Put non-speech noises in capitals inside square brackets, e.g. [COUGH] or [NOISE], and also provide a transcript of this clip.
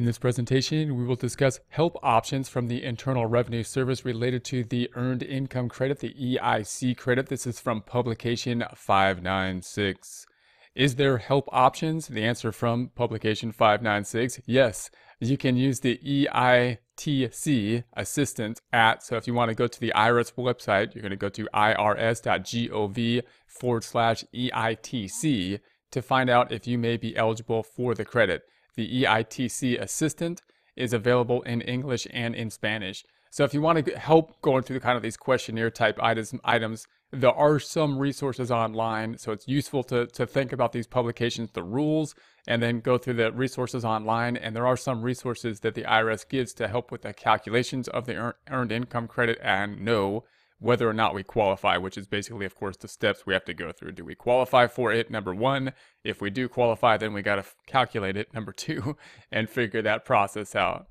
In this presentation, we will discuss help options from the Internal Revenue Service related to the Earned Income Credit, the EIC credit. This is from publication 596. Is there help options? The answer from publication 596 yes. You can use the EITC assistant at, so if you want to go to the IRS website, you're going to go to irs.gov forward slash EITC to find out if you may be eligible for the credit. The EITC assistant is available in English and in Spanish. So if you want to help going through kind of these questionnaire type items, items, there are some resources online. So it's useful to, to think about these publications, the rules, and then go through the resources online. And there are some resources that the IRS gives to help with the calculations of the earned income credit and know whether or not we qualify, which is basically, of course, the steps we have to go through. Do we qualify for it? Number one. If we do qualify, then we got to calculate it. Number two, [LAUGHS] and figure that process out.